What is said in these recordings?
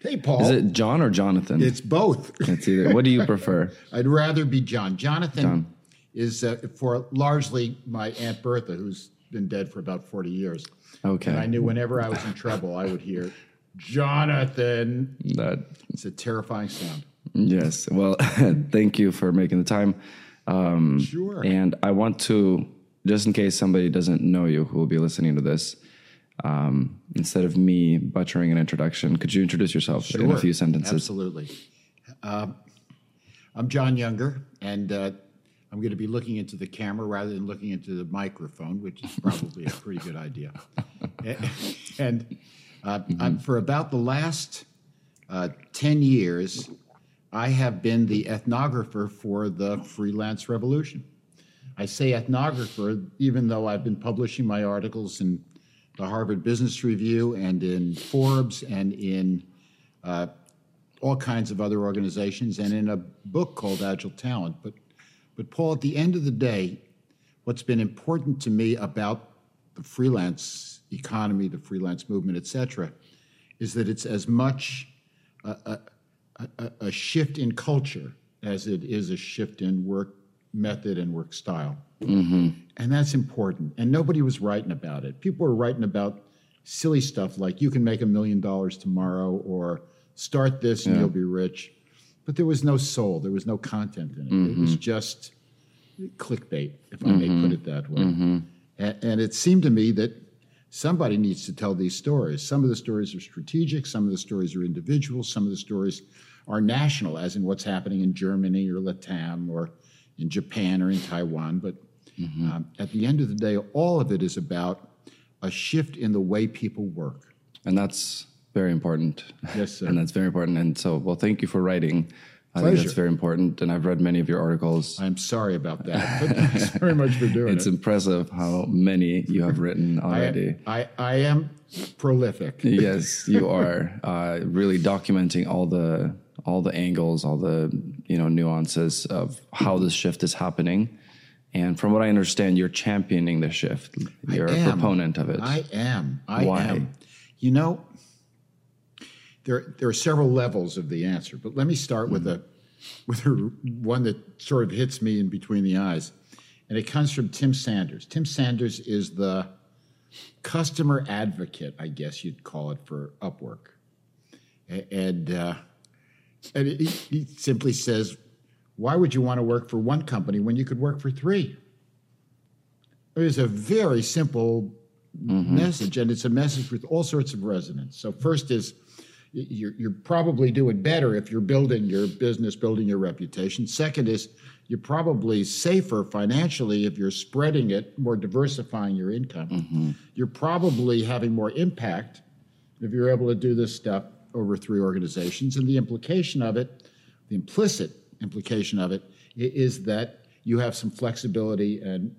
Hey, Paul. Is it Jon or Jonathan? It's both. It's either. What do you prefer? I'd rather be Jon. Jonathan Jon. is uh, for largely my Aunt Bertha, who's been dead for about 40 years. Okay. And I knew whenever I was in trouble, I would hear, Jonathan. That It's a terrifying sound. yes. Well, thank you for making the time. Um, Sure. And I want to, just in case somebody doesn't know you who will be listening to this, um, instead of me butchering an introduction, could you introduce yourself in a few sentences? Absolutely. Um, I'm Jon Younger, and uh, I'm going to be looking into the camera rather than looking into the microphone, which is probably a pretty good idea. and uh, I'm- for about the last uh, 10 years, I have been the ethnographer for the freelance revolution. I say ethnographer, even though I've been publishing my articles in the Harvard Business Review and in Forbes and in uh, all kinds of other organizations and in a book called Agile Talent. But, but Paul, at the end of the day, what's been important to me about the freelance economy, the freelance movement, et cetera, is that it's as much a, a, a shift in culture as it is a shift in work method and work style. Mm-hmm. And that's important. And nobody was writing about it. People were writing about silly stuff like you can make a million dollars tomorrow or start this and you'll be rich. But there was no soul, there was no content in it. It was mm-hmm. just clickbait, if I may mm-hmm. put it that way. A- And, it seemed to me that somebody needs to tell these stories. Some of the stories are strategic, some of the stories are individual, some of the stories are national, as in what's happening in Germany or Latam or in Japan or in Taiwan. But um, at the end of the day, all of it is about a shift in the way people work. And that's very important. Yes, sir. and that's very important. And so, well, thank you for writing. I think that's very important. And I've read many of your articles. I'm sorry about that, but thanks very much for doing It's it. It's impressive how many you have written already. I, I, I am prolific. yes, you are uh, really documenting all the all the angles, all the you know nuances of how this shift is happening. And from what I understand, you're championing the shift. You're a proponent of it. I am. I Why? am. You know, there there are several levels of the answer, but let me start with a with a, one that sort of hits me in between the eyes, and it comes from Tim Sanders. Tim Sanders is the customer advocate, I guess you'd call it, for Upwork, and uh, and he, he simply says, "Why would you want to work for one company when you could work for three? It's a very simple mm-hmm. message, and it's a message with all sorts of resonance. So, first is you're, you're probably doing better if you're building your business, building your reputation. Second is you're probably safer financially if you're spreading it, more diversifying your income. Mm-hmm. You're probably having more impact if you're able to do this stuff over three organizations. And the implication of it, the implicit implication of it, is that you have some flexibility and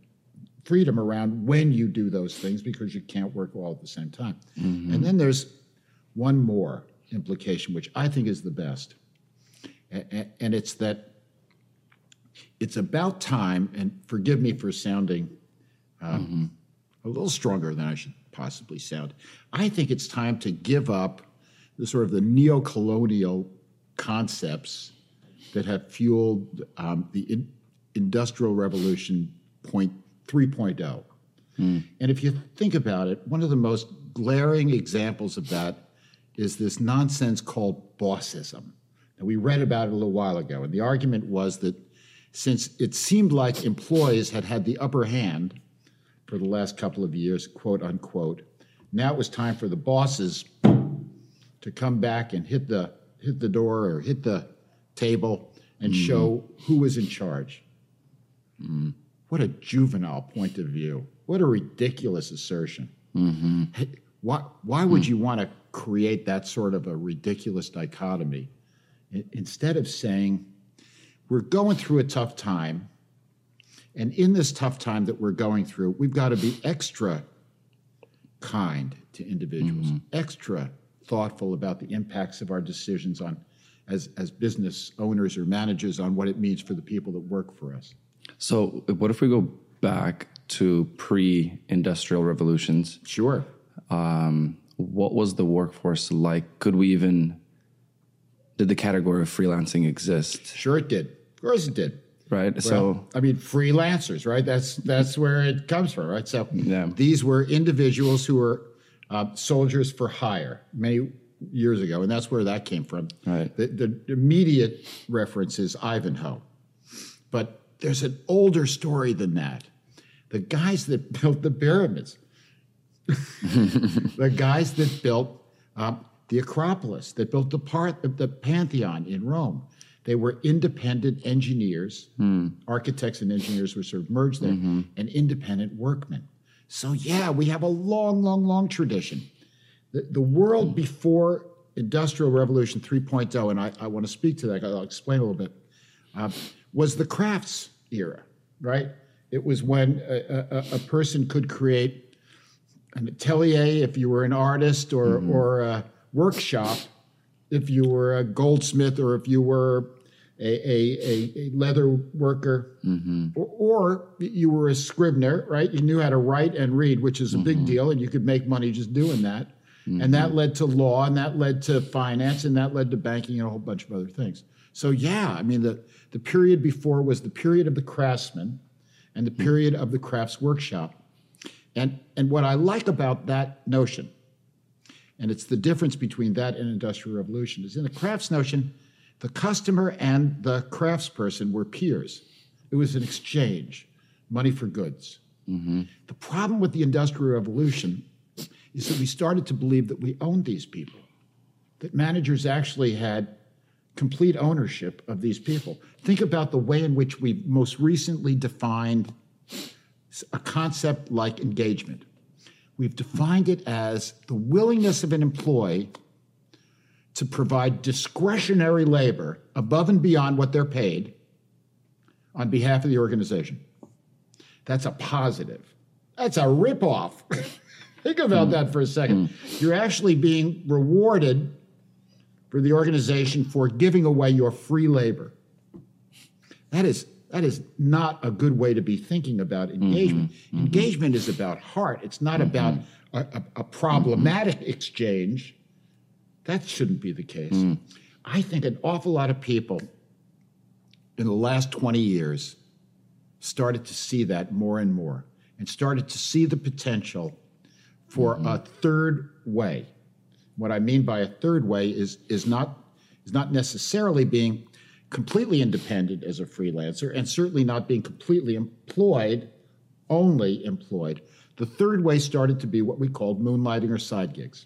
freedom around when you do those things because you can't work all at the same time. And then there's one more implication, which I think is the best. And it's that it's about time, and forgive me for sounding um, a little stronger than I should possibly sound. I think it's time to give up the sort of the neo-colonial concepts that have fueled um, the in, industrial revolution point 3.0. And if you think about it, one of the most glaring examples of that is this nonsense called bossism. And we read about it a little while ago, and the argument was that since it seemed like employees had had the upper hand for the last couple of years, quote unquote, now it was time for the bosses to come back and hit the hit the door or hit the table and mm-hmm. show who was in charge. What a juvenile point of view. What a ridiculous assertion. Mm-hmm. Hey, why, why would mm. you want to create that sort of a ridiculous dichotomy? I- Instead of saying, we're going through a tough time, and in this tough time that we're going through, we've got to be extra kind to individuals, mm-hmm. extra thoughtful about the impacts of our decisions on as, as business owners or managers on what it means for the people that work for us. So, what if we go back to pre-industrial revolutions? Sure. Um, what was the workforce like? Could we even did the category of freelancing exist, Sure, it did. Of course, it did. right? so I mean, freelancers, right? That's that's where it comes from, right? So Yeah. these were individuals who were uh, soldiers for hire many years ago, and that's where that came from. Right. The, the immediate reference is Ivanhoe, but there's an older story than that. The guys that built the pyramids, the guys that built um, the Acropolis, that built the part of the Pantheon in Rome. They were independent engineers, architects and engineers were sort of merged there, and independent workmen. So yeah, we have a long, long, long tradition. The, the world before Industrial Revolution 3.0, and I, I want to speak to that, I'll explain a little bit, uh, was the crafts era, right? It was when a, a, a person could create an atelier if you were an artist or, or a workshop if you were a goldsmith or if you were a, a, a, leather worker mm-hmm. or, or you were a scrivener, right? You knew how to write and read, which is a big mm-hmm. deal, and you could make money just doing that. And that mm-hmm. led to law, and that led to finance, and that led to banking and a whole bunch of other things. So yeah, I mean the the period before was the period of the craftsman, and the period of the crafts workshop. And and what I like about that notion and it's the difference between that and industrial revolution is in the crafts notion the customer and the craftsperson were peers. It was an exchange money for goods. Mm-hmm. The problem with the industrial revolution is that we started to believe that we owned these people that managers actually had complete ownership of these people. Think about the way in which we most recently defined a concept like engagement. We've defined it as the willingness of an employee to provide discretionary labor above and beyond what they're paid on behalf of the organization. That's a positive. That's a ripoff. Think about that for a second. Mm. You're actually being rewarded for the organization for giving away your free labor. That is that is not a good way to be thinking about mm-hmm. engagement. Mm-hmm. Engagement is about heart. It's not mm-hmm. about a, a, a problematic exchange. That shouldn't be the case. Hmm. I think an awful lot of people in the last 20 years started to see that more and more and started to see the potential for mm-hmm. a third way. What I mean by a third way is, is, not, is not necessarily being completely independent as a freelancer and certainly not being completely employed, only employed. The third way started to be what we called moonlighting or side gigs.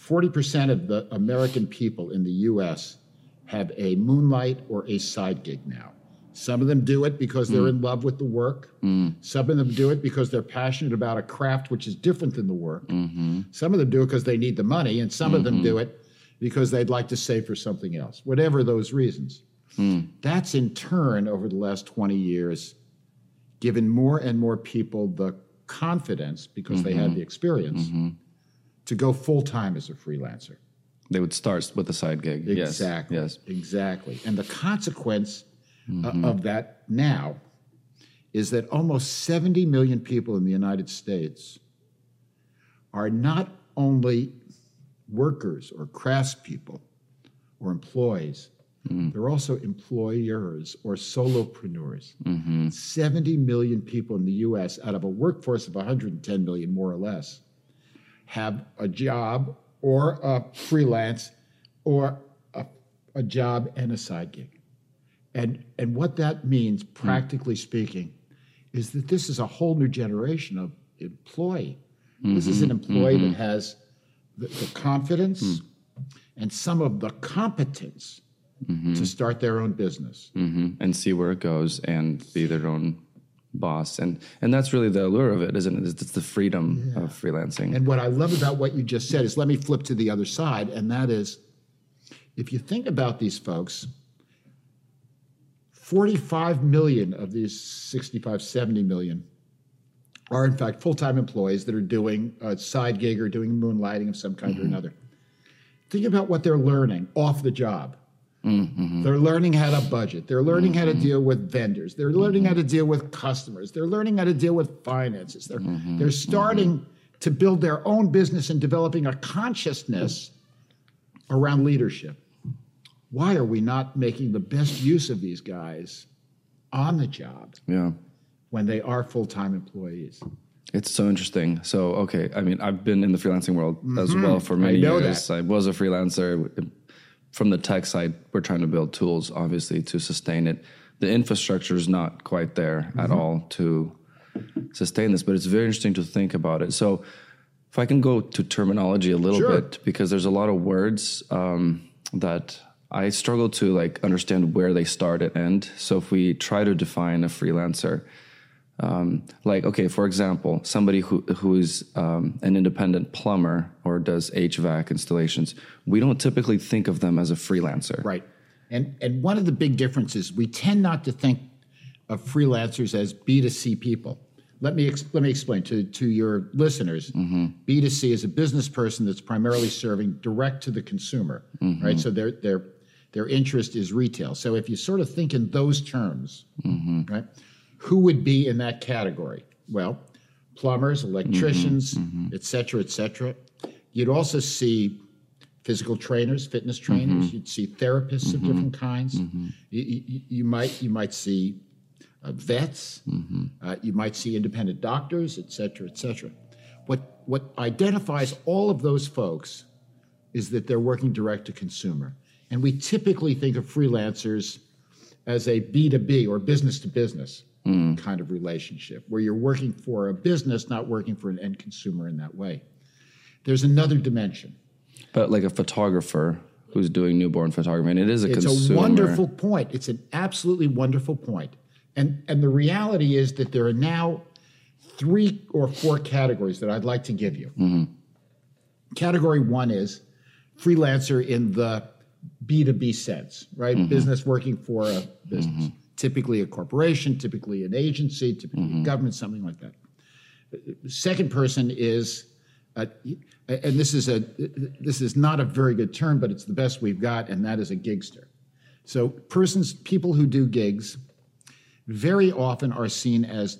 40% of the American people in the US have a moonlight or a side gig now. Some of them do it because they're hmm. in love with the work. Hmm. Some of them do it because they're passionate about a craft which is different than the work. Mm-hmm. Some of them do it because they need the money, and some of them mm-hmm. do it because they'd like to save for something else, whatever those reasons. Hmm. That's in turn, over the last 20 years, given more and more people the confidence, because they had mm-hmm. the experience, to go full time as a freelancer. they would start with a side gig. Exactly. Yes. Yes. Exactly. And the consequence uh, mm-hmm. of that now is that almost 70 million people in the United States are not only workers or craftspeople or employees, mm-hmm. they're also employers or solopreneurs. Mm-hmm. 70 million people in the US out of a workforce of 110 million, more or less, have a job or a freelance or a, a job and a side gig. And, and what that means, hmm. practically speaking, is that this is a whole new generation of employee. This is an mm-hmm. employee that mm-hmm. has the, the confidence hmm. and some of the competence mm-hmm. to start their own business. hmm And see where it goes and be their own boss. And and that's really the allure of it, isn't it? It's the freedom of freelancing. And what I love about what you just said is let me flip to the other side, and that is if you think about these folks, 45 million of these 65, 70 million are in fact full time employees that are doing a side gig or doing moonlighting of some kind or mm-hmm. another. Think about what they're learning off the job. Mm-hmm. They're learning how to budget. They're learning how to mm-hmm. deal with vendors. They're learning how to deal with customers. They're learning how to deal with finances. They're, mm-hmm. they're starting to build their own business and developing a consciousness around leadership. why are we not making the best use of these guys on the job Yeah. when they are full time employees? It's so interesting. So, okay, I mean, I've been in the freelancing world as well for many Mm-hmm. know years. that. I was a freelancer. From the tech side, we're trying to build tools, obviously, to sustain it. The infrastructure is not quite there Mm-hmm. at all to sustain this, but it's very interesting to think about it. So, if I can go to terminology a little Sure. bit, because there's a lot of words um, that I struggle to like understand where they start and end. So, if we try to define a freelancer, um, like okay for example somebody who who is um, an independent plumber or does hvac installations we don't typically think of them as a freelancer Right. And and one of the big differences, we tend not to think of freelancers as B2C people. Let me ex- let me explain to to your listeners. B2C is a business person that's primarily serving direct to the consumer, right? So their their their interest is retail. So if you sort of think in those terms, right? Who would be in that category? Well, plumbers, electricians, mm-hmm, mm-hmm. et cetera, et cetera. You'd also see physical trainers, fitness mm-hmm. trainers. You'd see therapists of different kinds. You, you, you might you might see uh, vets. Uh, you might see independent doctors, et cetera, et cetera. What what identifies all of those folks is that they're working direct to consumer, and we typically think of freelancers as a B two B or business to business Mm. kind of relationship, where you're working for a business, not working for an end consumer in that way. There's another dimension. but like a photographer who's doing newborn photography and it is a consumer. It's consumer a wonderful point. It's an absolutely wonderful point. And and the reality is that there are now three or four categories that I'd like to give you. Mm-hmm. Category one is freelancer in the B2B sense, right? Mm-hmm. Business working for a business, mm-hmm. Typically a corporation, typically an agency, typically a government, something like that. Second person is, uh, and this is a this is not a very good term, but it's the best we've got, and that is a gigster. So persons, people who do gigs, very often are seen as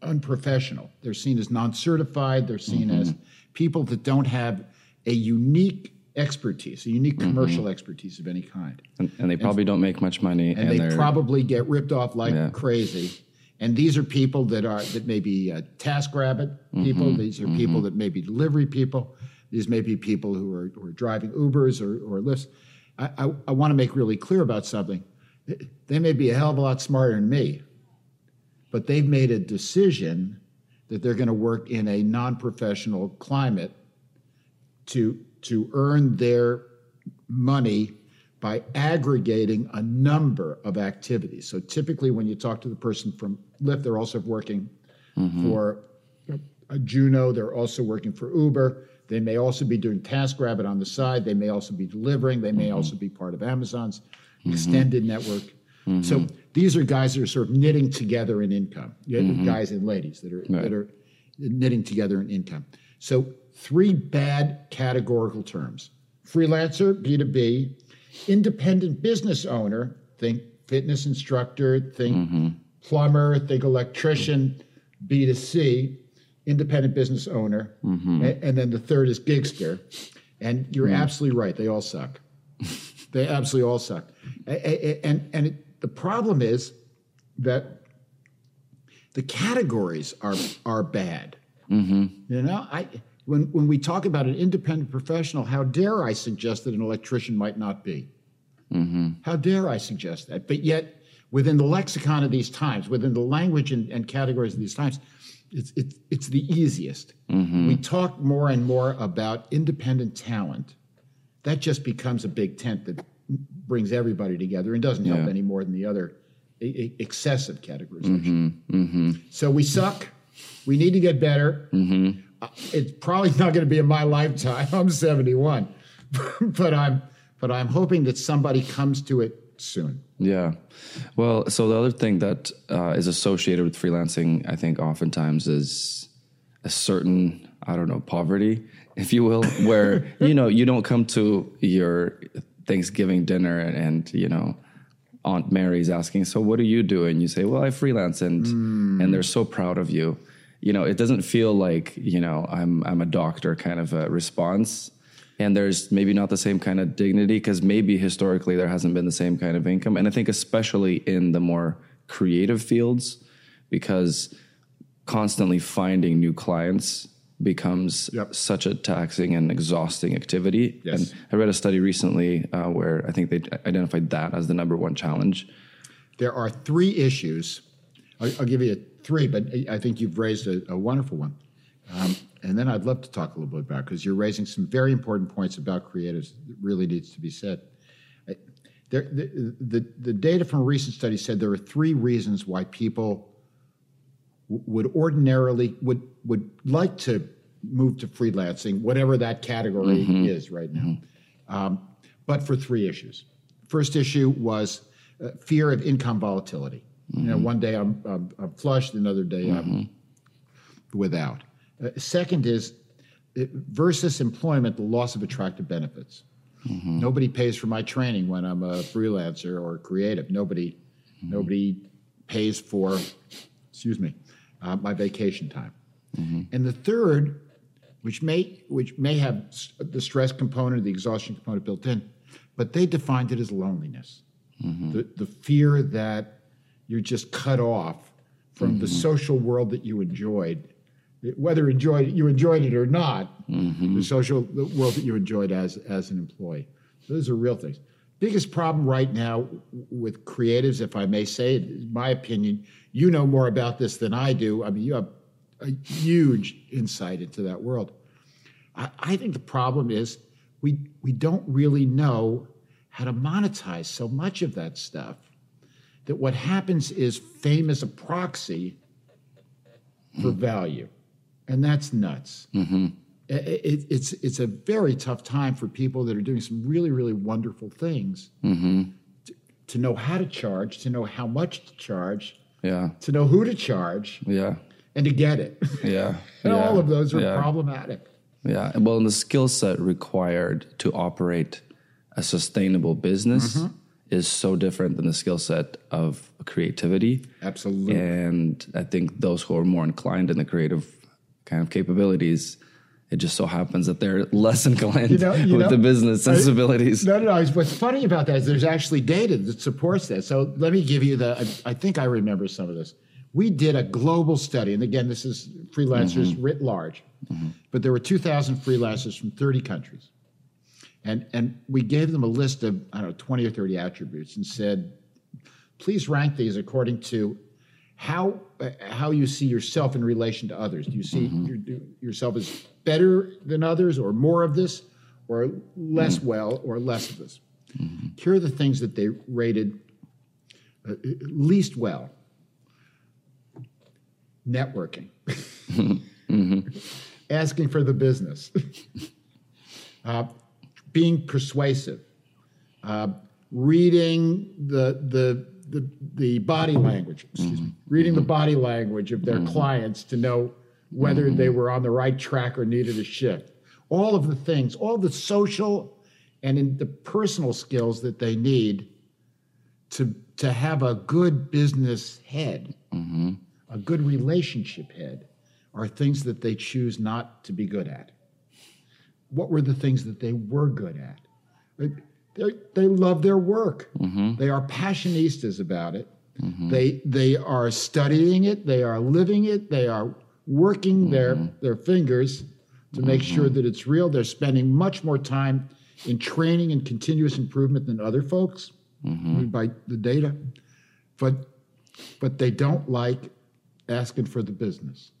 unprofessional. They're seen as non-certified. They're seen as people that don't have a unique expertise, a unique commercial expertise of any kind and, and they probably don't make much money and, they they're probably get ripped off like Yeah. crazy. And these are people that are that may be uh, TaskRabbit people. Mm-hmm. These are people that may be delivery people. These may be people who are, who are driving Ubers or, or Lyfts. I, I, I want to make really clear about something. They may be a hell of a lot smarter than me, but they've made a decision that they're going to work in a non-professional climate to to earn their money by aggregating a number of activities. So typically, when you talk to the person from Lyft, they're also working mm-hmm. for a Juno. They're also working for Uber. They may also be doing TaskRabbit on the side. They may also be delivering. They may mm-hmm. also be part of Amazon's mm-hmm. extended network. So these are guys that are sort of knitting together an income. Yeah, Guys and ladies that are that are knitting together an income. So three bad categorical terms: freelancer, B two B, independent business owner. Think fitness instructor. Think mm-hmm. plumber. Think electrician. B two C, independent business owner, mm-hmm. A- and then the third is gigster. And you're mm. absolutely right; they all suck. they absolutely all suck. A- a- a- And and it, the problem is that the categories are are bad. Mm-hmm. You know, I when when we talk about an independent professional, how dare I suggest that an electrician might not be? Mm-hmm. How dare I suggest that? But yet, within the lexicon of these times, within the language and, and categories of these times, it's it's it's the easiest. Mm-hmm. We talk more and more about independent talent. That just becomes a big tent that brings everybody together and doesn't help Yeah. any more than the other e- excessive categorization. Mm-hmm. So we suck. We need to get better. Uh, it's probably not going to be in my lifetime. I'm 71, but I'm but I'm hoping that somebody comes to it soon. Yeah. Well, so the other thing that uh, is associated with freelancing, I think, oftentimes is a certain, I don't know, poverty, if you will, where, you know, you don't come to your Thanksgiving dinner and, and, you know, Aunt Mary's asking, so what do you do? And you say, well, I freelance and, and they're so proud of you. You know, it doesn't feel like, you know, I'm, I'm a doctor kind of a response. and there's maybe not the same kind of dignity because maybe historically there hasn't been the same kind of income and i think especially in the more creative fields because constantly finding new clients becomes Yep. such a taxing and exhausting activity Yes. and i read a study recently uh, where i think they identified that as the number one challenge There are three issues. I'll, I'll give you three, but I think you've raised a, a wonderful one. Um, and then I'd love to talk a little bit about because you're raising some very important points about creatives that really needs to be said. I- There, the, the, the data from a recent study said there are three reasons why people w- would ordinarily would would like to move to freelancing, whatever that category is right now, um, but for three issues. First issue was uh, fear of income volatility. You know, one day I'm, I'm, I'm flush, another day I'm without. Uh, second is uh, versus employment, the loss of attractive benefits. Nobody pays for my training when I'm a freelancer or creative. Nobody, nobody pays for, excuse me, uh, my vacation time. And the third, which may which may have the stress component, the exhaustion component built in, but they defined it as loneliness, the the fear that you're just cut off from the mm-hmm. social world that you enjoyed, whether enjoyed you enjoyed it or not, mm-hmm. the social the world that you enjoyed as as an employee. Those are real things. Biggest problem right now with creatives, if I may say it, in my opinion, you know more about this than I do. I mean, you have a huge insight into that world. I, I think the problem is we we don't really know how to monetize so much of that stuff. That what happens is fame is a proxy for mm-hmm. value, and that's nuts. Mm-hmm. I- it- it's it's a very tough time for people that are doing some really really wonderful things mm-hmm. to, to know how to charge, to know how much to charge, yeah to know who to charge, yeah and to get it. yeah and yeah, all of those are yeah. problematic. Yeah, well, and the skill set required to operate a sustainable business Mm-hmm. Is so different than the skill set of creativity. Absolutely. And I think those who are more inclined in the creative kind of capabilities, it just so happens that they're less inclined You know- you with know, the business I- sensibilities. No, no, no. What's funny about that is there's actually data that supports that. So let me give you the, I, I think I remember some of this. We did a global study, and again, this is freelancers mm-hmm. writ large, mm-hmm. but there were 2,000 freelancers from 30 countries. And, and we gave them a list of, I don't know, 20 or 30 attributes and said, please rank these according to how, uh, how you see yourself in relation to others. Do you see your, do yourself as better than others or more of this or less well or less of this? Here are the things that they rated uh, least well. Networking, asking for the business, uh, being persuasive, uh, reading the, the, the, the body language, excuse me, mm-hmm. reading the body language of their mm-hmm. clients to know whether they mm-hmm. were on the right track or needed a shift. All of the things, all the social and in the personal skills that they need to, to have a good business head, a good relationship head, are things that they choose not to be good at. What were the things that they were good at? They, they, love their work. Mm-hmm. They are passionistas about it. Mm-hmm. They, they are studying it. They are living it. They are working mm-hmm. their, their fingers to make sure that it's real. They're spending much more time in training and continuous improvement than other folks by the data. But, but they don't like asking for the business.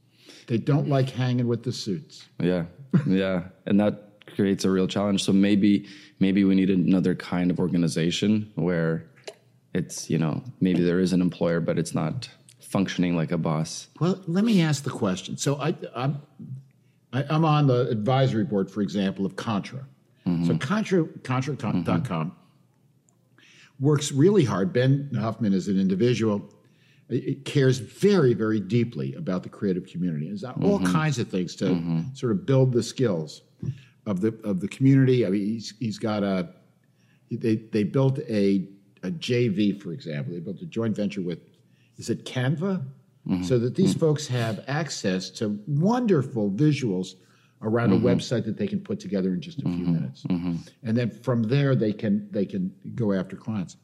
They don't like hanging with the suits. Yeah, yeah, and that creates a real challenge. So maybe maybe we need another kind of organization where it's you know maybe there is an employer, but it's not functioning like a boss. Well, let me ask the question. So I, I'm, I, I'm on the advisory board, for example, of Contra. Mm-hmm. So Contra, Contra.com mm-hmm. works really hard. Ben Huffman is an individual. It it cares very, very deeply about the creative community. There's all mm-hmm. kinds of things to mm-hmm. sort of build the skills of the of the community. I mean, he's he's got a they they built a a JV, for example. They built a joint venture with is it Canva, mm-hmm. so that these folks have access to wonderful visuals around a website that they can put together in just a few minutes, and then from there they can they can go after clients.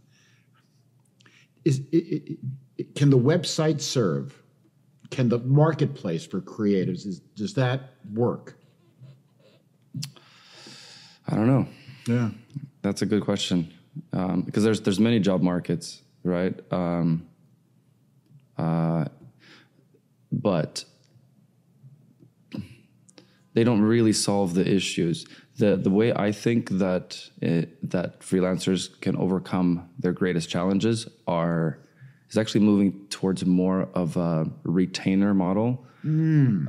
Is i i i can the website serve? Can the marketplace for creatives is, does that work? I don't know. Yeah. That's a good question um, because there's there's many job markets, right? Um, uh, but they don't really solve the issues. the The way I think that it, that freelancers can overcome their greatest challenges are is actually moving towards more of a retainer model.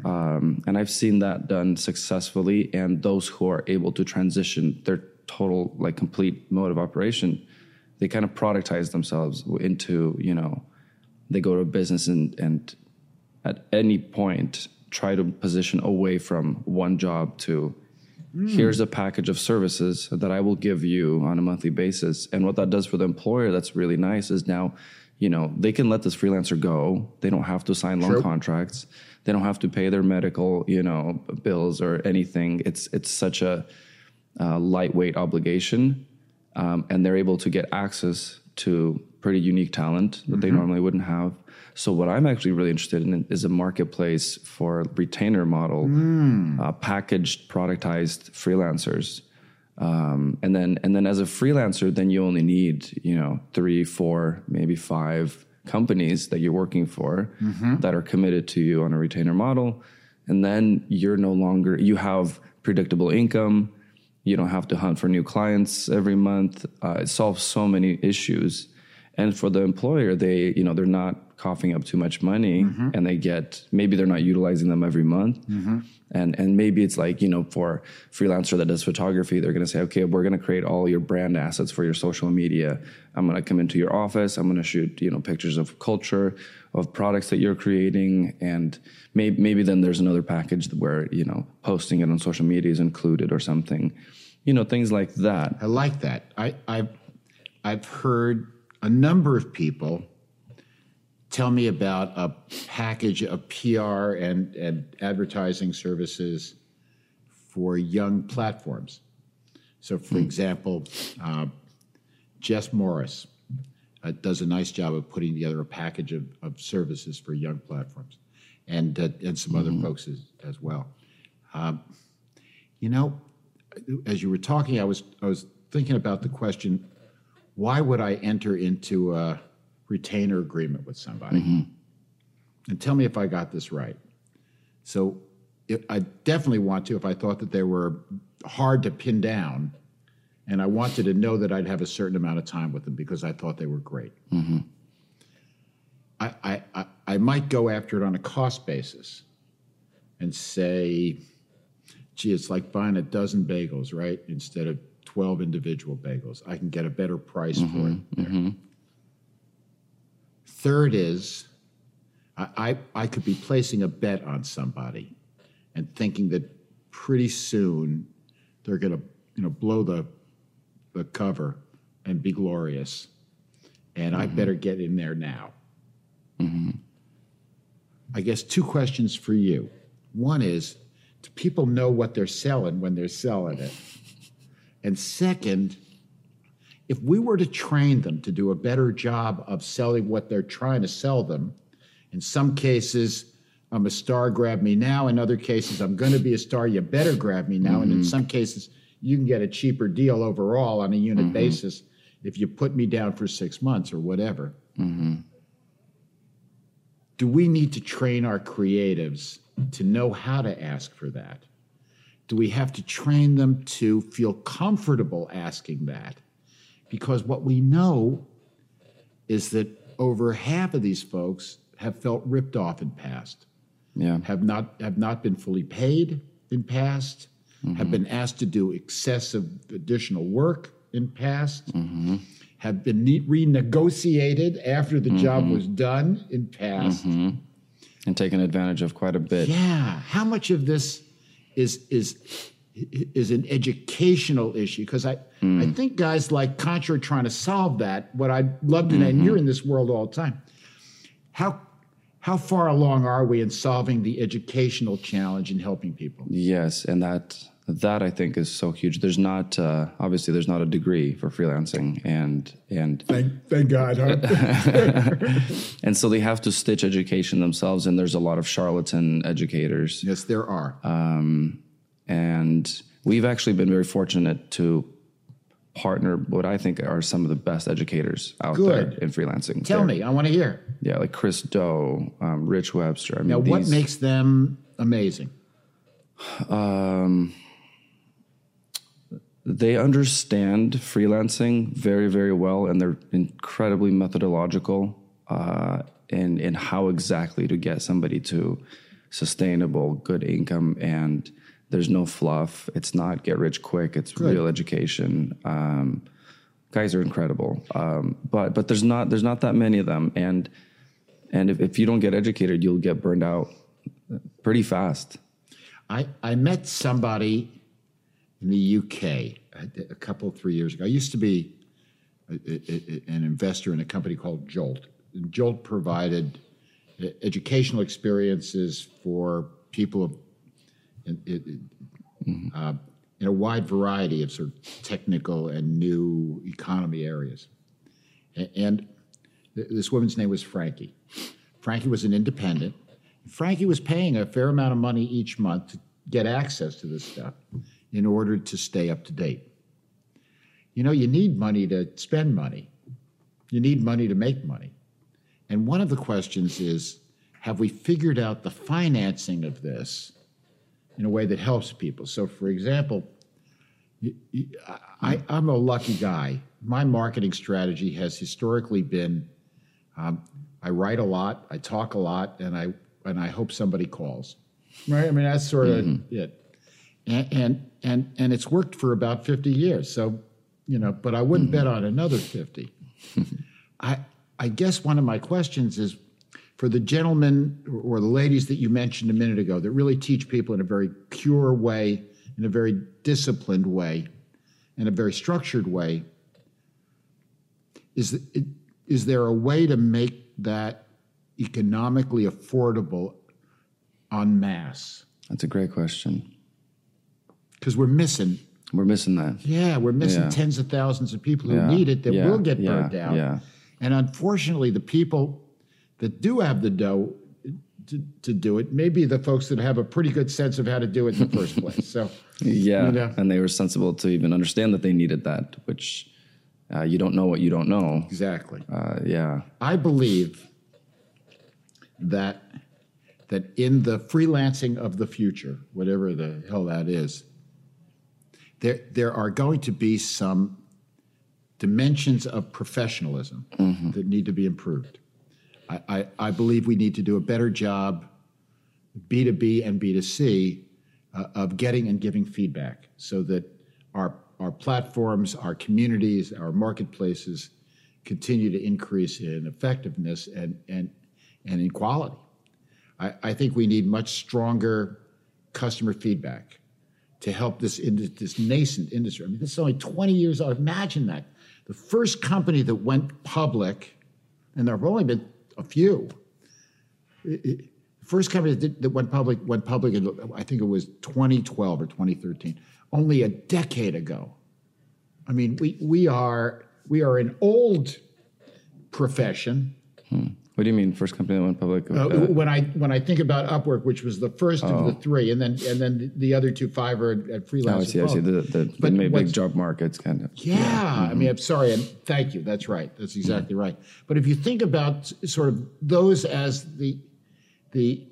Um, and I've seen that done successfully. And those who are able to transition their total, like complete mode of operation, they kind of productize themselves into, you know, they go to a business and, and at any point try to position away from one job to here's a package of services that I will give you on a monthly basis. And what that does for the employer that's really nice is now, you know, they can let this freelancer go. They don't have to sign long True. contracts. They don't have to pay their medical, you know, bills or anything. It's it's such a uh, lightweight obligation, um, and they're able to get access to pretty unique talent that they normally wouldn't have. So what I'm actually really interested in is a marketplace for retainer model, uh, packaged, productized freelancers. Um, and then and then as a freelancer, then you only need you know three, four, maybe five companies that you're working for that are committed to you on a retainer model, and then you're no longer you have predictable income. You don't have to hunt for new clients every month. Uh, it solves so many issues, and for the employer, they you know they're not coughing up too much money, mm-hmm. and they get maybe they're not utilizing them every month, mm-hmm. and and maybe it's like you know for freelancer that does photography, they're going to say, okay, we're going to create all your brand assets for your social media. I'm going to come into your office. I'm going to shoot you know pictures of culture, of products that you're creating, and maybe maybe then there's another package where you know posting it on social media is included or something, you know things like that. I like that. I, I've, I've heard a number of people tell me about a package of PR and, and advertising services for young platforms. So, for example, uh, Jess Morris uh, does a nice job of putting together a package of, of services for young platforms, and uh, and some other folks as, as well. Um, you know, as you were talking, I was I was thinking about the question: Why would I enter into a retainer agreement with somebody? Mm-hmm. And tell me if I got this right. So, I definitely want to if I thought that they were hard to pin down, and I wanted to know that I'd have a certain amount of time with them because I thought they were great. Mm-hmm. I, I, I, I might go after it on a cost basis and say, gee, it's like buying a dozen bagels, right? Instead of 12 individual bagels. I can get a better price for mm-hmm. it. there. Third is, I, I, I could be placing a bet on somebody and thinking that pretty soon they're going to you know, blow the, the cover and be glorious. And I mm-hmm. better get in there now. Mm-hmm. I guess two questions for you. One is, do people know what they're selling when they're selling it? And second, if we were to train them to do a better job of selling what they're trying to sell them, in some cases, I'm a star, grab me now. In other cases, I'm going to be a star, you better grab me now. And in mm-hmm. some cases, you can get a cheaper deal overall on a unit mm-hmm. basis if you put me down for six months or whatever. Mm-hmm. Do we need to train our creatives to know how to ask for that? Do we have to train them to feel comfortable asking that? Because what we know is that over half of these folks have felt ripped off in past, Yeah. have not have not been fully paid in past, have mm-hmm. been asked to do excessive additional work in past, mm-hmm. have been ne- renegotiated after the job mm-hmm. was done in past. And taken advantage of quite a bit. Yeah, how much of this is is is an educational issue? Because I I hmm. think guys like Contra are trying to solve that. What I'd love to know, and you're mm-hmm. in this world all the time. How how far along are we in solving the educational challenge and helping people? Yes, and that that I think is so huge. There's not uh, obviously there's not a degree for freelancing, and and Thank, thank God. Huh? and so they have to stitch education themselves. And there's a lot of charlatan educators, yes, there are. Um, and we've actually been very fortunate to partner what I think are some of the best educators out Good. there in freelancing. Tell They're- me, I want to hear. yeah, like Chris Do, um, Rich Webster. I mean, Now, what these- makes them amazing? Um, they understand freelancing very very well and they're incredibly methodological uh, in in how exactly to get somebody to sustainable good income and there's no fluff. It's not get rich quick. It's real education. Um, guys are incredible. Um, but but there's not there's not that many of them. And and if, if you don't get educated you'll get burned out pretty fast. I, I met somebody in the UK a, a couple, three years ago. I used to be a, a- a- an investor in a company called Jolt. Jolt provided uh, educational experiences for people in, in, uh, in a wide variety of sort of technical and new economy areas. A- And th- this woman's name was Frankie. Frankie was an independent. Frankie was paying a fair amount of money each month to get access to this stuff in order to stay up to date. You know, you need money to spend money, you need money to make money. And one of the questions is have we figured out the financing of this in a way that helps people? So, for example, I, am a lucky guy. My marketing strategy has historically been um, I write a lot, I talk a lot, and I and I hope somebody calls. Right? I mean, that's sort of it. And, and and and it's worked for about 50 years. So, you know, but I wouldn't bet on another 50. I I guess one of my questions is for the gentlemen or the ladies that you mentioned a minute ago that really teach people in a very pure way, in a very disciplined way, in a very structured way. Is is there a way to make that economically affordable en masse? that's a great question Because we're missing, we're missing that yeah, we're missing Yeah. tens of thousands of people who Yeah, need it that yeah, will get burnt out. And unfortunately, the people that do have the dough to, to do it may be the folks that have a pretty good sense of how to do it in the first place. So, Yeah, You know? and they were sensible to even understand that they needed that, which uh, you don't know what you don't know. exactly. Uh, yeah, I believe that that in the freelancing of the future, whatever the hell that is, there there are going to be some dimensions of professionalism that need to be improved. I, I, believe we need to do a better job, B2B and B2C, uh, of getting and giving feedback so that our, our platforms, our communities, our marketplaces continue to increase in effectiveness and, and, and in quality. I, I think we need much stronger customer feedback to help this this nascent industry. I mean, this is only 20 years old. Imagine that. The first company that went public, and there have only been a few. It- it- first company that, did, that went public went public in I think it was 2012 or 2013, only a decade ago. I mean, we we are we are an old profession. Hmm. What do you mean? First company that went public? Uh, Uh, when I when I think about Upwork, which was the first of the three, and then and then the other two Fiverr at, at freelance. oh, I see. I see. The, the, But maybe big job markets kind of. Yeah, I mean, I'm sorry, and thank you. That's right. That's exactly right. But if you think about sort of those as the the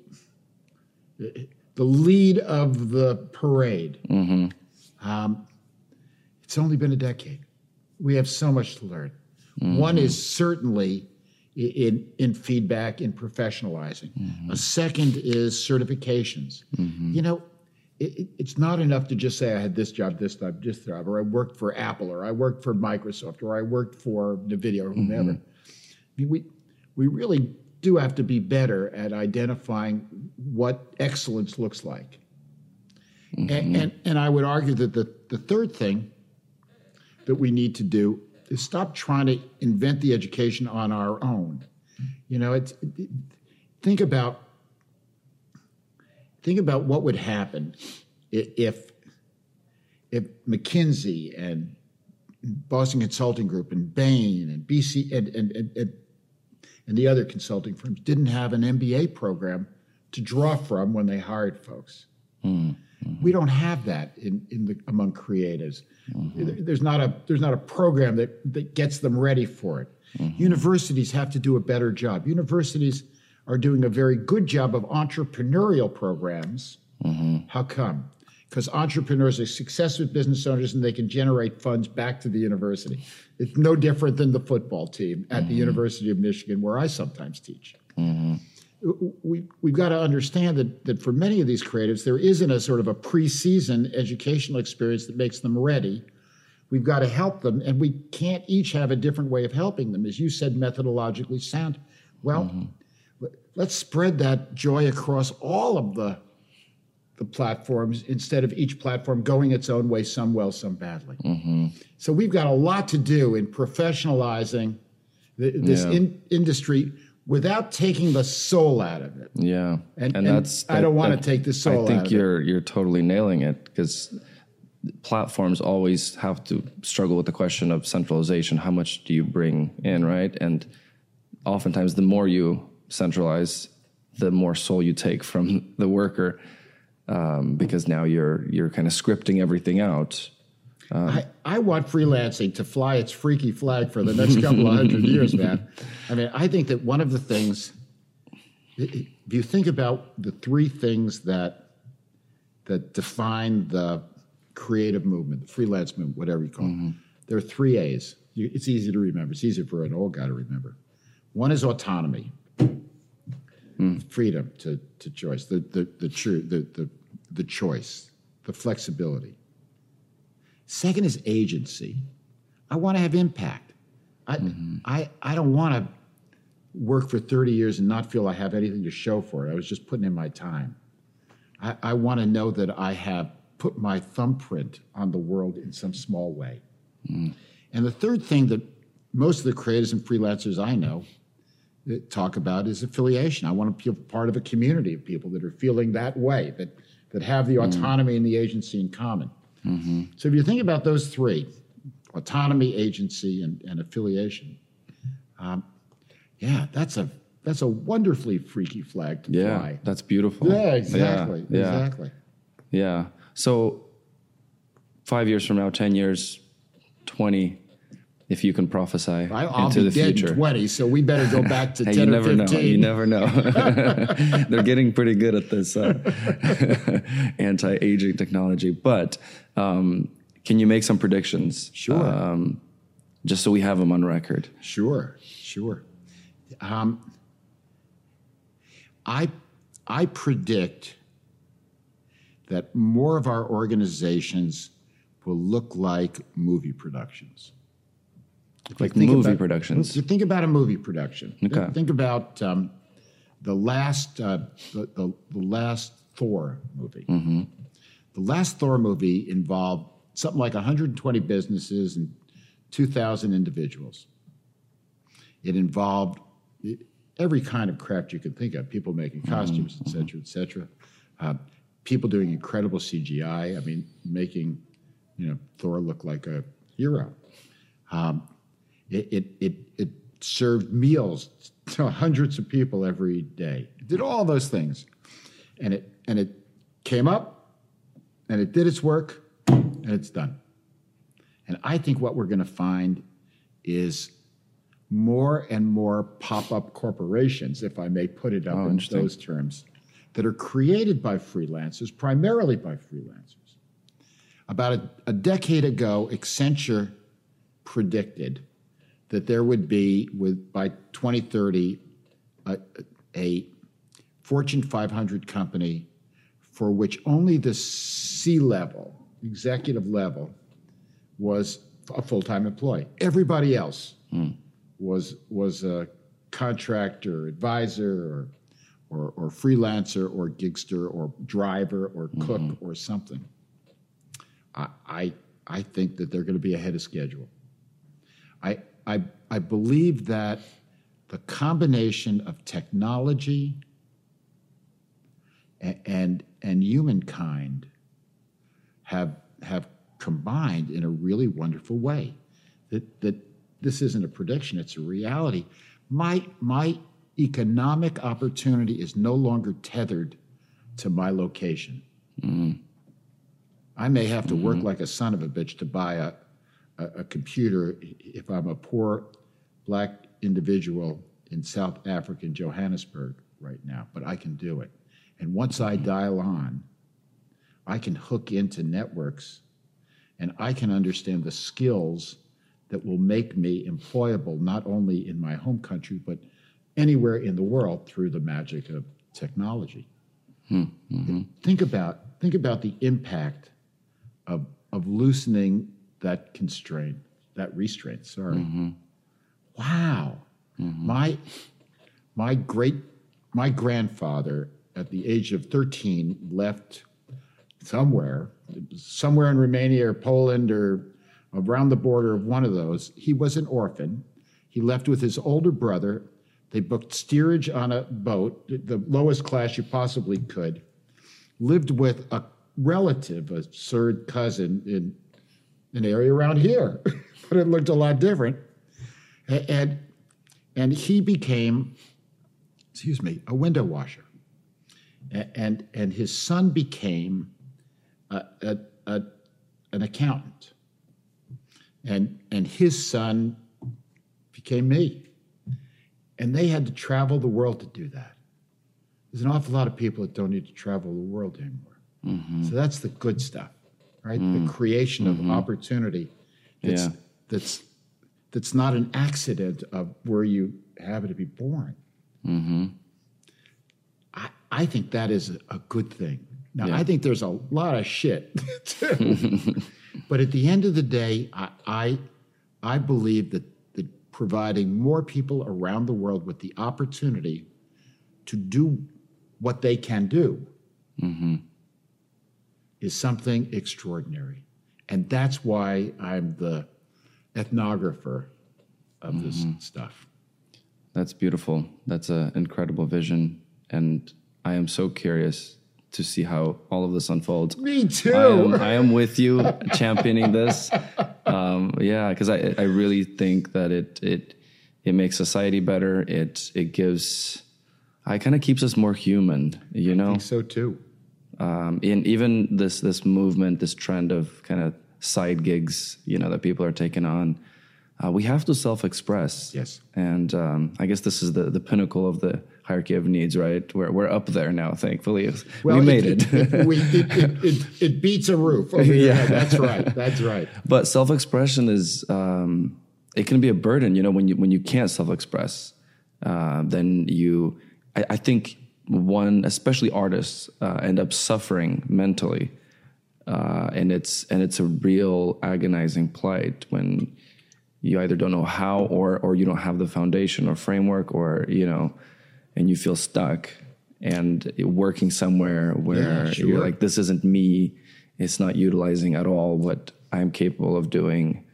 the lead of the parade, mm-hmm. um, it's only been a decade. We have so much to learn. One is certainly in in feedback in professionalizing. Mm-hmm. A second is certifications. Mm-hmm. You know, it, it- it's not enough to just say I had this job, this job, this job, or I worked for Apple, or I worked for Microsoft, or I worked for NVIDIA, or whomever. Mm-hmm. I mean, we we really do have to be better at identifying what excellence looks like. And, and and I would argue that the the third thing that we need to do is stop trying to invent the education on our own. You know, it's it, think about think about what would happen if if McKinsey and Boston Consulting Group and Bain and BC and and, and, and and the other consulting firms didn't have an MBA program to draw from when they hired folks. Hmm. Mm-hmm. We don't have that in, in the among creatives. Mm-hmm. There- There's not a there's not a program that, that gets them ready for it. Mm-hmm. Universities have to do a better job. Universities are doing a very good job of entrepreneurial programs. How come? Because entrepreneurs are successful business owners and they can generate funds back to the university. It's no different than the football team at the University of Michigan, where I sometimes teach we, we've got to understand that, that for many of these creatives, there isn't a sort of a preseason educational experience that makes them ready. We've got to help them, and we can't each have a different way of helping them. As you said, methodologically sound. Well, mm-hmm. let- let's spread that joy across all of the, the platforms instead of each platform going its own way, some well, some badly. Mm-hmm. So we've got a lot to do in professionalizing th- this Yeah. in, industry without taking the soul out of it. Yeah, And- and I don't wanna take the soul I think out of it. you're you're totally nailing it because platforms always have to struggle with the question of centralization. How much do you bring in, right? And oftentimes, the more you centralize, the more soul you take from the worker, um, because now you're you're kind of scripting everything out. Um, I, I want freelancing to fly its freaky flag for the next couple of hundred years, man. I mean, I think that one of the things, if you think about the three things that that define the creative movement, the freelance movement, whatever you call it, mm-hmm. there are three A's. You, it's easy to remember. It's easy for an old guy to remember. One is autonomy, hmm. freedom to, to choice, the the the true the, the the choice, the flexibility. Second is agency. I want to have impact. I, mm-hmm. I, I don't want to work for 30 years and not feel I have anything to show for it. I was just putting in my time. I, I want to know that I have put my thumbprint on the world in some small way. Mm. And the third thing that most of the creators and freelancers I know talk about is affiliation. I want to be part of a community of people that are feeling that way, that, that have the mm. autonomy and the agency in common. So if you think about those three, autonomy, agency, and, and affiliation, um, yeah, that's a that's a wonderfully freaky flag to Yeah, fly. that's beautiful. Yeah, exactly, Yeah, yeah. exactly. Yeah. So five years from now, ten years, twenty, if you can prophesy I, I'll into be the dead future. in twenty, so we better go back to Hey, ten you or never know. You never know. They're getting pretty good at this uh, anti-aging technology. But um, can you make some predictions? Sure. Um, just so we have them on record. Sure, sure. Um, I I predict that more of our organizations will look like movie productions. Like think movie about- productions. You think about a movie production, Okay. think about um, the last uh, the, the, the last Thor movie. Mm-hmm. The last Thor movie involved something like 120 businesses and 2,000 individuals. It involved every kind of craft you could think of people making costumes, et cetera, et cetera. Uh, people doing incredible CGI. I mean, making you know Thor look like a hero. Um, it, it, it, it served meals to hundreds of people every day. It did all those things. And it, and it came up and it did its work and it's done. And I think what we're going to find is more and more pop up corporations, if I may put it up oh, in those terms, that are created by freelancers, primarily by freelancers. About a, a decade ago, Accenture predicted that there would be, with by 2030, a, a Fortune 500 company for which only the C level, executive level, was a full-time employee. Everybody else hmm. was was a contractor, advisor, or, or or freelancer, or gigster, or driver, or hmm. cook, or something. I, I I think that they're going to be ahead of schedule. I I I believe that the combination of technology a- and and humankind have have combined in a really wonderful way. That that this isn't a prediction; it's a reality. My my economic opportunity is no longer tethered to my location. Mm-hmm. I may have to work mm-hmm. like a son of a bitch to buy a, a, a computer if I'm a poor black individual in South African Johannesburg right now, but I can do it. And once I dial on, I can hook into networks and I can understand the skills that will make me employable not only in my home country, but anywhere in the world through the magic of technology. Hmm, mm-hmm. Think about think about the impact of of loosening that constraint, that restraint. Sorry. Mm-hmm. Wow. Mm-hmm. My my great my grandfather at the age of 13 left somewhere somewhere in Romania or Poland or around the border of one of those. He was an orphan. He left with his older brother. They booked steerage on a boat, the lowest class you possibly could. Lived with a relative, a third cousin in an area around here, but it looked a lot different. And and he became, excuse me, a window washer. And and his son became a, a, a, an accountant. And and his son became me. And they had to travel the world to do that. There's an awful lot of people that don't need to travel the world anymore. Mm-hmm. So that's the good stuff, right? The mm-hmm. creation of mm-hmm. opportunity that's, Yeah. that's, that's not an accident of where you happen to be born. Mm-hmm. I, I think that is a, a good thing. Now, Yeah. I think there's a lot of shit too. but at the end of the day, I, I, I believe that, that providing more people around the world with the opportunity to do what they can do is something extraordinary. And that's why I'm the ethnographer of this stuff. That's beautiful. That's an incredible vision. And I am so curious to see how all of this unfolds. Me too. I am, I am with you championing this. Um, yeah, because I, I really think that it it it makes society better. It it gives, I kind of keeps us more human. You know, so too. Um, and even this this movement, this trend of kind of side gigs, you know, that people are taking on. Uh, we have to self-express. Yes. And um, I guess this is the, the pinnacle of the hierarchy of needs, right? We're, we're up there now, thankfully. we made it. we, it, it, it, it beats a roof. Yeah. head. That's right. That's right. but self-expression is um, it can be a burden you know when you when you can't self-express uh, then you I, I think one especially artists uh, end up suffering mentally uh, and it's and it's a real agonizing plight when you either don't know how or or you don't have the foundation or framework or you know and you feel stuck and working somewhere where Yeah, sure. you're like this isn't me it's not utilizing at all what i'm capable of doing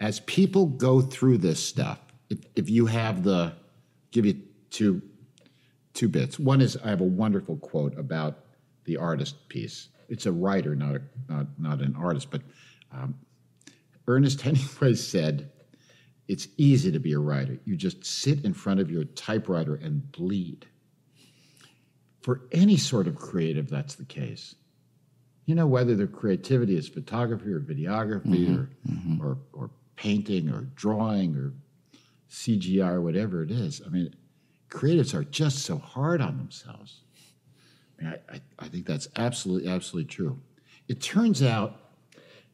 As people go through this stuff, if, if you have the, give you two, two bits. One is I have a wonderful quote about the artist piece. It's a writer, not a, not not an artist, but um, Ernest Hemingway said, "It's easy to be a writer. You just sit in front of your typewriter and bleed." For any sort of creative, that's the case. You know, whether their creativity is photography or videography or, or or painting or drawing or CGI or whatever it is. I mean, creatives are just so hard on themselves. I, mean, I, I, I think that's absolutely, absolutely true. It turns out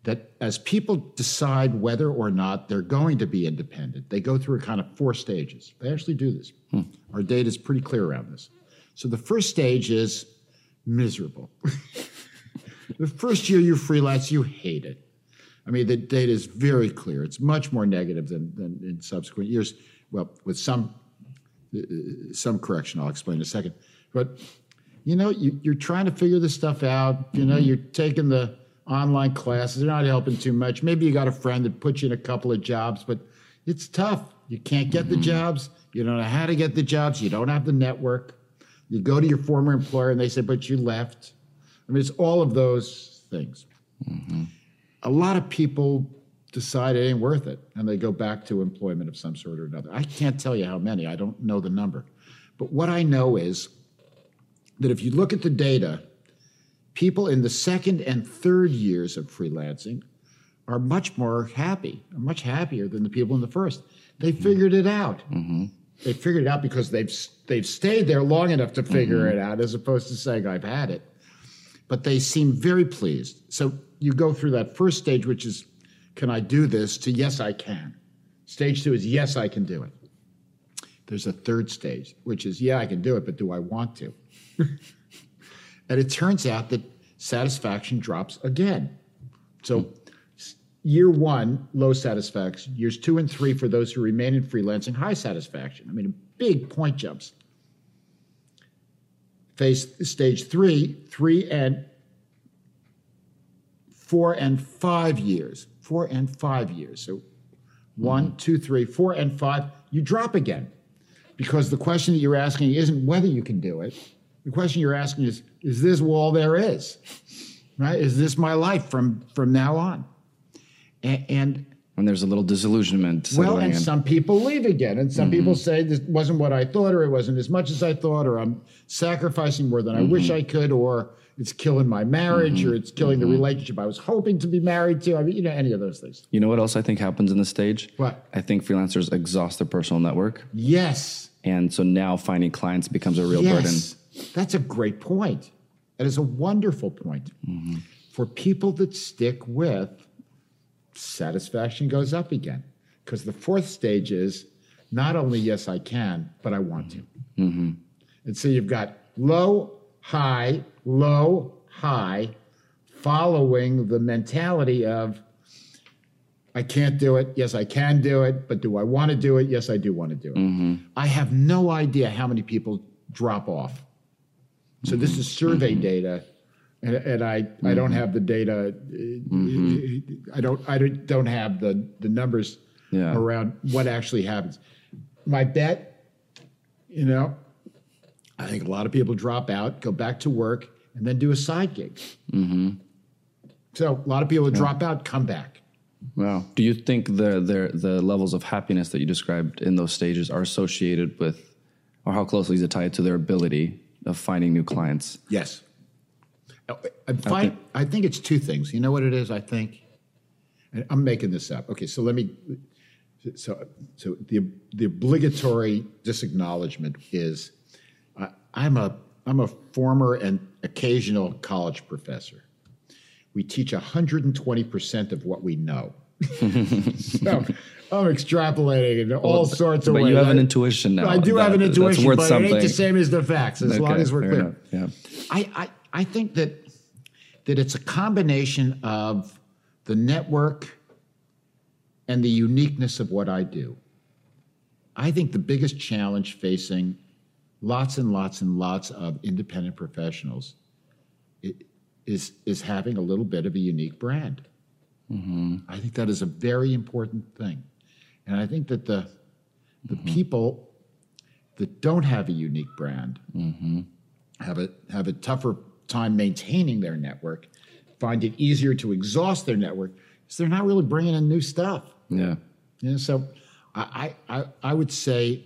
that as people decide whether or not they're going to be independent, they go through a kind of four stages. They actually do this. Hmm. Our data is pretty clear around this. So the first stage is miserable. the first year you freelance, you hate it. I mean, the data is very clear. It's much more negative than, than in subsequent years. Well, with some Uh, some correction, I'll explain in a second. But you know, you, you're trying to figure this stuff out. You know, you're taking the online classes; they're not helping too much. Maybe you got a friend that puts you in a couple of jobs, but it's tough. You can't get the mm-hmm. jobs. You don't know how to get the jobs. You don't have the network. You go to your former employer and they say, but you left. I mean, it's all of those things. Mm-hmm. A lot of people decide it ain't worth it and they go back to employment of some sort or another. I can't tell you how many, I don't know the number. But what I know is that if you look at the data, people in the second and third years of freelancing are much more happy, are much happier than the people in the first. They mm-hmm. figured it out. Mm-hmm. They figured it out because they've they've stayed there long enough to figure mm-hmm. it out, as opposed to saying I've had it. But they seem very pleased. So you go through that first stage, which is, can I do this? To yes, I can. Stage two is yes, I can do it. There's a third stage, which is yeah, I can do it, but do I want to? and it turns out that satisfaction drops again. So year one, low satisfaction. Years two and three for those who remain in freelancing, high satisfaction. I mean, big point jumps. Phase stage three, three and four and five years. Four and five years. So one, two, three, four, and five, you drop again. Because the question that you're asking isn't whether you can do it. The question you're asking is, is this all there is? Right? Is this my life from from now on? And, and when there's a little disillusionment. well, and in. some people leave again, and some people mm-hmm. say this wasn't what I thought, or it wasn't as much as I thought, or I'm sacrificing more than I mm-hmm. wish I could, or it's killing my marriage, or mm-hmm. it's killing the mm-hmm. relationship I was hoping to be married to. I mean, you know, any of those things. You know what else I think happens in the stage? What? I think freelancers exhaust their personal network. Yes, And so now finding clients becomes a real burden. that's a great point. That is a wonderful point. Mm-hmm. For people that stick with, satisfaction goes up again. Because the fourth stage is not only yes, I can, but I want to. And so you've got low, high, low, high, following the mentality of I can't do it. Yes, I can do it. But do I want to do it? Yes, I do want to do it. Mm-hmm. I have no idea how many people drop off. So this is mm-hmm. survey mm-hmm. data, and, and I, I don't have the data. uh, I don't I don't don't have the the numbers Yeah. around what actually happens. My bet, you know, I think a lot of people drop out, go back to work, and then do a side gig. Mm-hmm. So a lot of people drop out, come back. Wow. Do you think the, the the levels of happiness that you described in those stages are associated with, or how closely is it tied to their ability of finding new clients? Yes. Uh, I, find, I think it's two things. You know what it is? I think, and I'm making this up. Okay, so let me. So, so the the obligatory disacknowledgement is, I'm a I'm a former and occasional college professor. We teach 120 percent of what we know. so I'm extrapolating in all sorts of but ways. you have an intuition now. I do have an intuition, but it ain't the same as the facts. As long as we're clear. enough, Yeah. I, I, I think that that it's a combination of the network and the uniqueness of what I do. I think the biggest challenge facing lots and lots and lots of independent professionals is is having a little bit of a unique brand. Mm-hmm. I think that is a very important thing, and I think that the the mm-hmm. people that don't have a unique brand mm-hmm. have a have a tougher time maintaining their network, find it easier to exhaust their network because they're not really bringing in new stuff. Yeah. You know, so I, I, I would say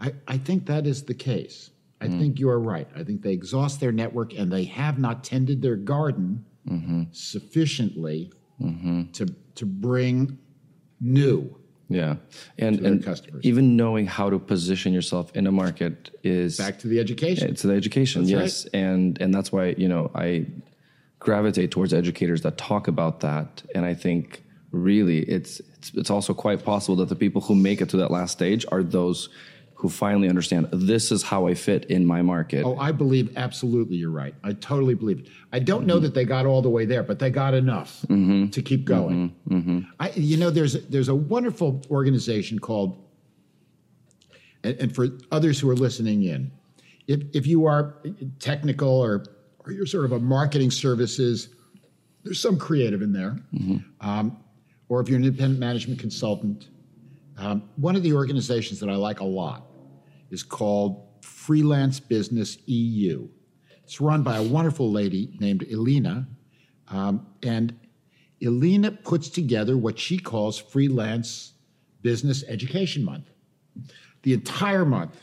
I, I think that is the case. I think you are right. I think they exhaust their network and they have not tended their garden mm-hmm. sufficiently mm-hmm. to to bring new. Yeah. And, and customers. even knowing how to position yourself in a market is Back to the education. It's the education, That's yes, and and that's why you know I gravitate towards educators that talk about that, and I think really it's it's, it's also quite possible that the people who make it to that last stage are those who finally understand this is how I fit in my market. Oh, I believe absolutely you're right. I totally believe it. I don't know that they got all the way there, but they got enough mm-hmm. to keep going. Mm-hmm. Mm-hmm. I, you know, there's there's a wonderful organization called, and, and for others who are listening in, if if you are technical or or you're sort of a marketing services, there's some creative in there, um, or if you're an independent management consultant, um, one of the organizations that I like a lot is called Freelance Business EU. It's run by a wonderful lady named Elena. Um, and Elena puts together what she calls Freelance Business Education Month. The entire month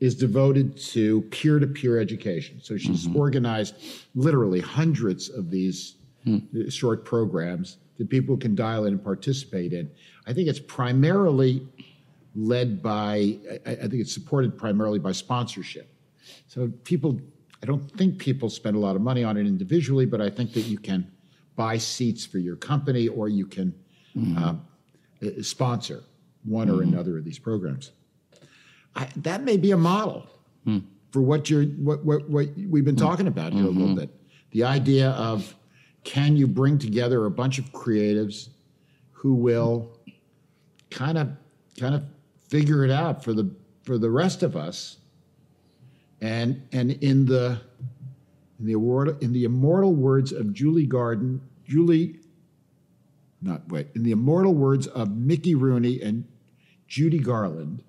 is devoted to peer to peer education. So she's organized literally hundreds of these short programs that people can dial in and participate in. I think it's primarily led by, I, I think it's supported primarily by sponsorship. So people, I don't think people spend a lot of money on it individually, but I think that you can buy seats for your company or you can um, uh, sponsor one or mm-hmm. another of these programs. I, that may be a model hmm. for what you're what, what what we've been hmm. talking about here a little mm-hmm. bit. The idea of can you bring together a bunch of creatives who will kind of kind of figure it out for the for the rest of us? And and in the in the award in the immortal words of Julie Garden Julie not wait in the immortal words of Mickey Rooney and Judy Garland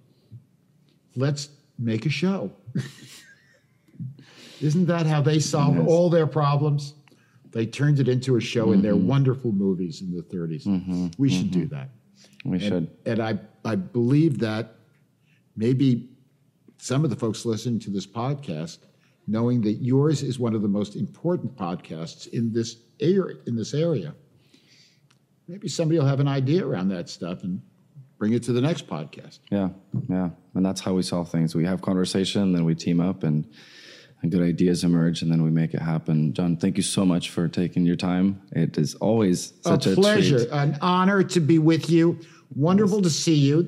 let's make a show. Isn't that how they solved Yes. all their problems they turned it into a show in their mm-hmm. wonderful movies in the 30s mm-hmm. we should mm-hmm. do that We and, should. and I, I believe that maybe some of the folks listening to this podcast, knowing that yours is one of the most important podcasts in this area, in this area, maybe somebody will have an idea around that stuff and bring it to the next podcast. Yeah, yeah, and that's how we solve things. We have conversation, then we team up, and, and good ideas emerge, and then we make it happen. Jon, thank you so much for taking your time. It is always such a, a pleasure, treat. an honor to be with you. Wonderful to see you.